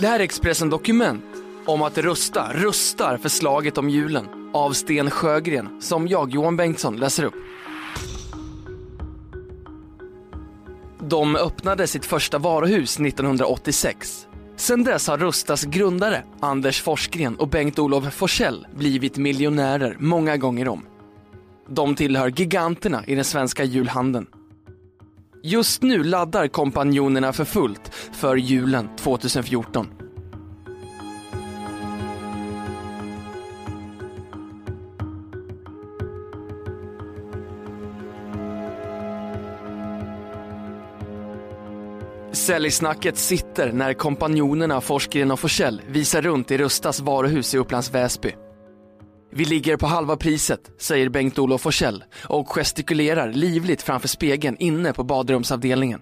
Det här är Expressen Dokument om att rusta, rustar för slaget om julen av Sten Sjögren som jag, Johan Bengtsson, läser upp. De öppnade sitt första varuhus 1986. Sedan dess har Rustas grundare, Anders Forsgren och Bengt-Olof Forsell blivit miljonärer många gånger om. De tillhör giganterna i den svenska julhandeln. Just nu laddar kompanjonerna för fullt för julen 2014. Säljsnacket sitter när kompanjonerna Forsgren och Forsell visar runt i Rustas varuhus i Upplands Väsby. Vi ligger på halva priset, säger Bengt-Olof Forsell och gestikulerar livligt framför spegeln inne på badrumsavdelningen.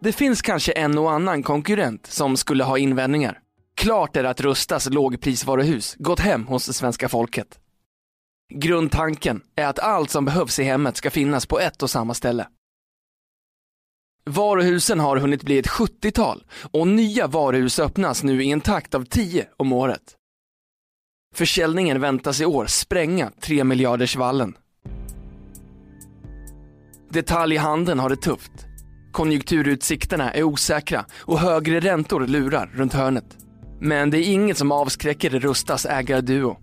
Det finns kanske en och annan konkurrent som skulle ha invändningar. Klart är att Rustas lågprisvaruhus gått hem hos det svenska folket. Grundtanken är att allt som behövs i hemmet ska finnas på ett och samma ställe. Varuhusen har hunnit bli ett 70-tal och nya varuhus öppnas nu i en takt av 10 om året. Försäljningen väntas i år spränga 3 miljarders vallen. Detaljhandeln har det tufft. Konjunkturutsikterna är osäkra och högre räntor lurar runt hörnet. Men det är inget som avskräcker Rustas ägarduo.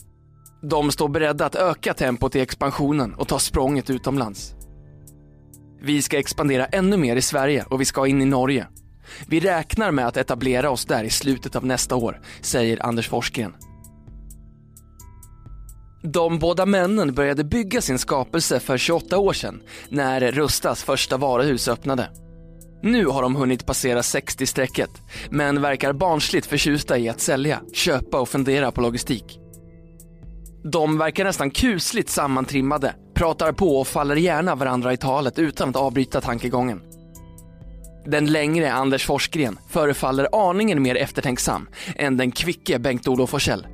De står beredda att öka tempot i expansionen och ta språnget utomlands. Vi ska expandera ännu mer i Sverige och vi ska in i Norge. Vi räknar med att etablera oss där i slutet av nästa år, säger Anders Forsgren. De båda männen började bygga sin skapelse för 28 år sedan när Rustas första varuhus öppnade. Nu har de hunnit passera 60-strecket men verkar barnsligt förtjusta i att sälja, köpa och fundera på logistik. De verkar nästan kusligt sammantrimmade, pratar på och faller gärna varandra i talet utan att avbryta tankegången. Den längre Anders Forsgren förefaller aningen mer eftertänksam än den kvicke Bengt-Olof Forsell.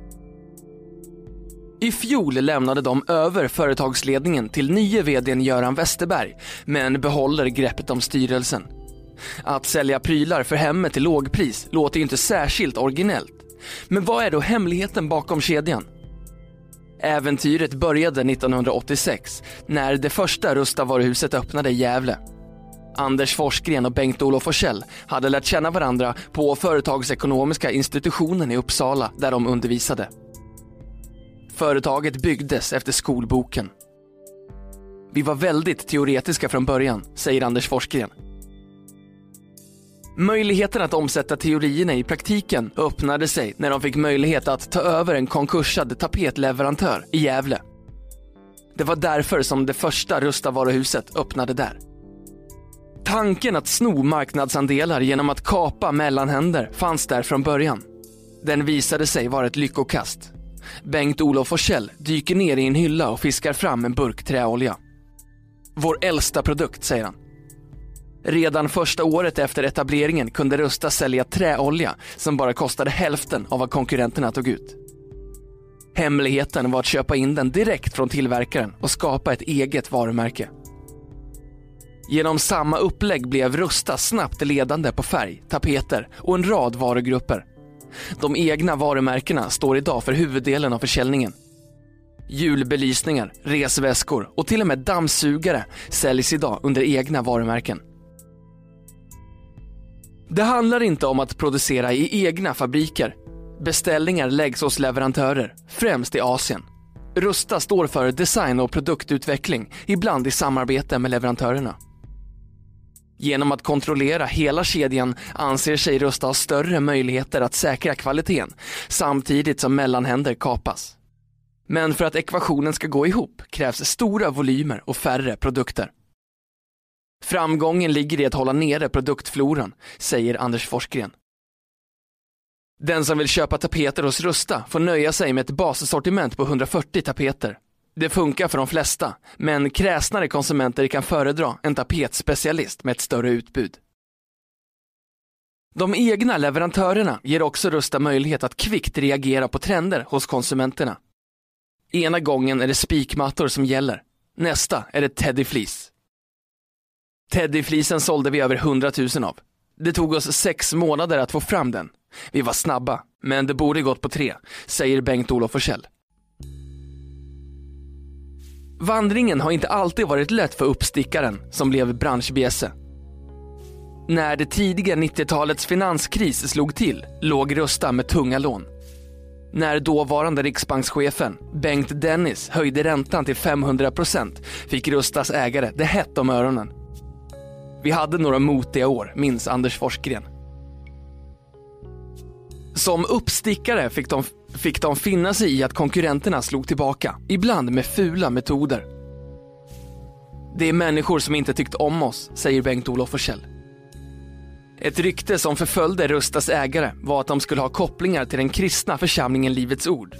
I fjol lämnade de över företagsledningen till nye vdn Göran Westerberg, men behåller greppet om styrelsen. Att sälja prylar för hemmet till lågpris låter ju inte särskilt originellt. Men vad är då hemligheten bakom kedjan? Äventyret började 1986 när det första Rusta-varuhuset öppnade i Gävle. Anders Forsgren och Bengt-Olof Forsell hade lärt känna varandra på företagsekonomiska institutionen i Uppsala där de undervisade. Företaget byggdes efter skolboken. Vi var väldigt teoretiska från början, säger Anders Forsgren. Möjligheten att omsätta teorierna i praktiken öppnade sig när de fick möjlighet att ta över en konkursad tapetleverantör i Gävle. Det var därför som det första rustavaruhuset öppnade där. Tanken att sno marknadsandelar genom att kapa mellanhänder fanns där från början. Den visade sig vara ett lyckokast. Bengt-Olof Forsell dyker ner i en hylla och fiskar fram en burk träolja. Vår äldsta produkt, säger han. Redan första året efter etableringen kunde Rusta sälja träolja som bara kostade hälften av vad konkurrenterna tog ut. Hemligheten var att köpa in den direkt från tillverkaren och skapa ett eget varumärke. Genom samma upplägg blev Rusta snabbt ledande på färg, tapeter och en rad varugrupper. De egna varumärkena står idag för huvuddelen av försäljningen. Julbelysningar, resväskor och till och med dammsugare säljs idag under egna varumärken. Det handlar inte om att producera i egna fabriker. Beställningar läggs hos leverantörer, främst i Asien. Rusta står för design och produktutveckling, ibland i samarbete med leverantörerna. Genom att kontrollera hela kedjan anser sig Rusta ha större möjligheter att säkra kvaliteten samtidigt som mellanhänder kapas. Men för att ekvationen ska gå ihop krävs stora volymer och färre produkter. Framgången ligger i att hålla nere produktfloran, säger Anders Forsgren. Den som vill köpa tapeter hos Rusta får nöja sig med ett bassortiment på 140 tapeter. Det funkar för de flesta, men kräsnare konsumenter kan föredra en tapetspecialist med ett större utbud. De egna leverantörerna ger också Rusta möjlighet att kvickt reagera på trender hos konsumenterna. Ena gången är det spikmattor som gäller, nästa är det Teddy Fleece. Teddy sålde vi över 100 000 av. Det tog oss sex månader att få fram den. Vi var snabba, men det borde gått på tre, säger Bengt-Olof Forsell. Vandringen har inte alltid varit lätt för uppstickaren som blev branschbjässe. När det tidiga 90-talets finanskris slog till låg Rusta med tunga lån. När dåvarande riksbankschefen Bengt Dennis höjde räntan till 500% fick Rustas ägare det hett om öronen. Vi hade några motiga år, minns Anders Forsgren. Som uppstickare fick de, fick de finna sig i att konkurrenterna slog tillbaka, ibland med fula metoder. Det är människor som inte tyckt om oss, säger Bengt-Olof Forsell. Ett rykte som förföljde Rustas ägare var att de skulle ha kopplingar till den kristna församlingen Livets Ord.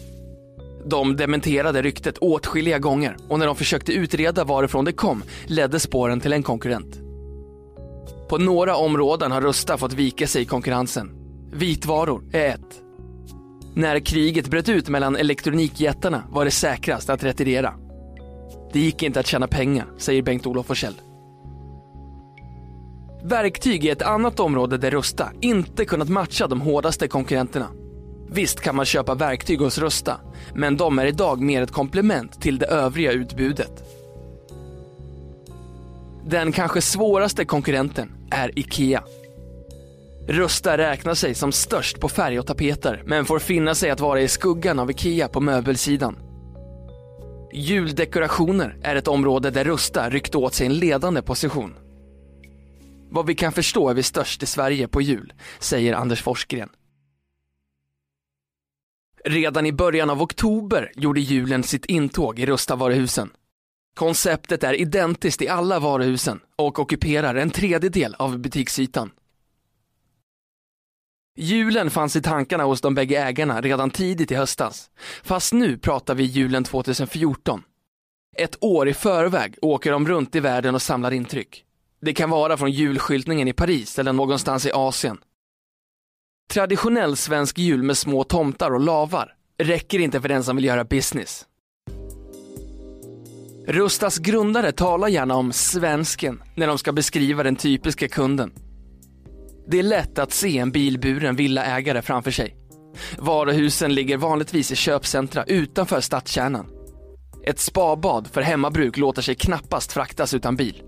De dementerade ryktet åtskilliga gånger och när de försökte utreda varifrån det kom ledde spåren till en konkurrent. På några områden har Rusta fått vika sig i konkurrensen. Vitvaror är ett. När kriget bröt ut mellan elektronikjättarna var det säkrast att retirera. Det gick inte att tjäna pengar, säger Bengt-Olof Forsell. Verktyg är ett annat område där Rusta inte kunnat matcha de hårdaste konkurrenterna. Visst kan man köpa verktyg hos Rusta, men de är idag mer ett komplement till det övriga utbudet. Den kanske svåraste konkurrenten är IKEA. Rusta räknar sig som störst på färg och tapeter, men får finna sig att vara i skuggan av IKEA på möbelsidan. Juldekorationer är ett område där Rusta ryckt åt sig en ledande position. Vad vi kan förstå är vi störst i Sverige på jul, säger Anders Forsgren. Redan i början av oktober gjorde julen sitt intåg i Rusta-varuhusen. Konceptet är identiskt i alla varuhusen och ockuperar en tredjedel av butiksytan. Julen fanns i tankarna hos de bägge ägarna redan tidigt i höstas. Fast nu pratar vi julen 2014. Ett år i förväg åker de runt i världen och samlar intryck. Det kan vara från julskyltningen i Paris eller någonstans i Asien. Traditionell svensk jul med små tomtar och lavar räcker inte för den som vill göra business. Rustas grundare talar gärna om svensken när de ska beskriva den typiska kunden. Det är lätt att se en bilburen villaägare framför sig. Varuhusen ligger vanligtvis i köpcentra utanför stadskärnan. Ett spabad för hemmabruk låter sig knappast fraktas utan bil.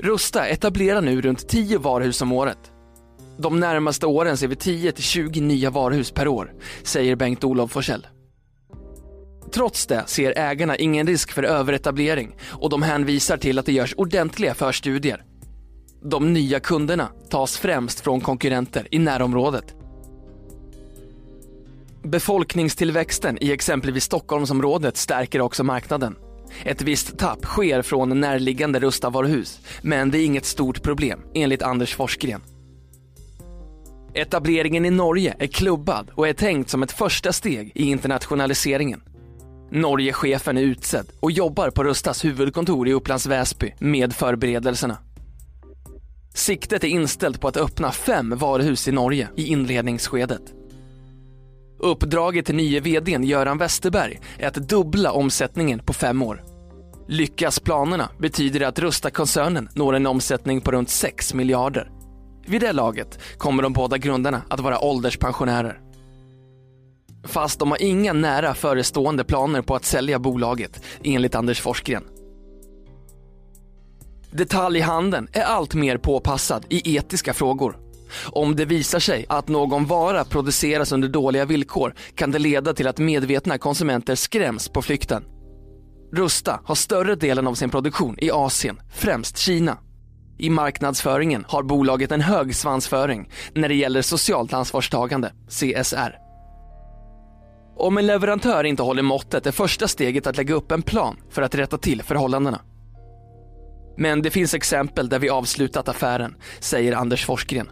Rusta etablerar nu runt 10 varuhus om året. De närmaste åren ser vi 10-20 nya varuhus per år, säger Bengt-Olof Forsell. Trots det ser ägarna ingen risk för överetablering och de hänvisar till att det görs ordentliga förstudier. De nya kunderna tas främst från konkurrenter i närområdet. Befolkningstillväxten i exempelvis Stockholmsområdet stärker också marknaden. Ett visst tapp sker från närliggande Rustavaruhus, men det är inget stort problem, enligt Anders Forsgren. Etableringen i Norge är klubbad och är tänkt som ett första steg i internationaliseringen. Norgechefen är utsedd och jobbar på Rustas huvudkontor i Upplands Väsby med förberedelserna. Siktet är inställt på att öppna fem varuhus i Norge i inledningsskedet. Uppdraget till nye vdn Göran Westerberg är att dubbla omsättningen på fem år. Lyckas planerna betyder det att Rusta-koncernen når en omsättning på runt 6 miljarder. Vid det laget kommer de båda grundarna att vara ålderspensionärer. Fast de har inga nära förestående planer på att sälja bolaget, enligt Anders Forsgren. Detaljhandeln är allt mer påpassad i etiska frågor. Om det visar sig att någon vara produceras under dåliga villkor kan det leda till att medvetna konsumenter skräms på flykten. Rusta har större delen av sin produktion i Asien, främst Kina. I marknadsföringen har bolaget en hög svansföring när det gäller socialt ansvarstagande, CSR. Om en leverantör inte håller måttet är första steget att lägga upp en plan för att rätta till förhållandena. Men det finns exempel där vi avslutat affären, säger Anders Forsgren.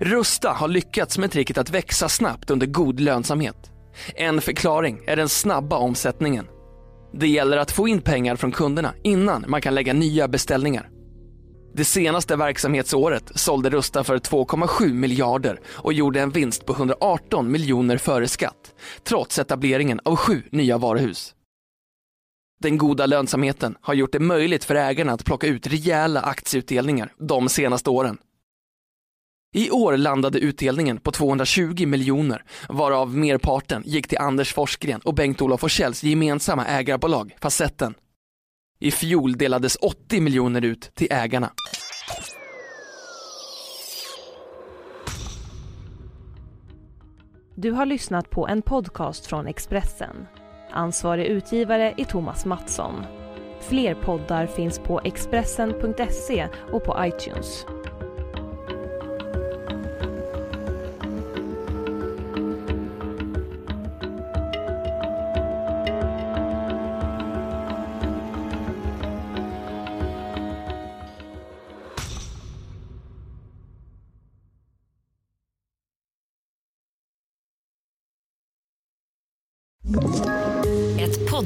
Rusta har lyckats med tricket att växa snabbt under god lönsamhet. En förklaring är den snabba omsättningen. Det gäller att få in pengar från kunderna innan man kan lägga nya beställningar. Det senaste verksamhetsåret sålde Rusta för 2,7 miljarder och gjorde en vinst på 118 miljoner före skatt, trots etableringen av sju nya varuhus. Den goda lönsamheten har gjort det möjligt för ägarna att plocka ut rejäla aktieutdelningar de senaste åren. I år landade utdelningen på 220 miljoner, varav merparten gick till Anders Forsgren och Bengt-Olof Forsells gemensamma ägarbolag Facetten. I fjol delades 80 miljoner ut till ägarna. Du har lyssnat på en podcast från Expressen. Ansvarig utgivare är Thomas Mattsson. Fler poddar finns på Expressen.se och på iTunes.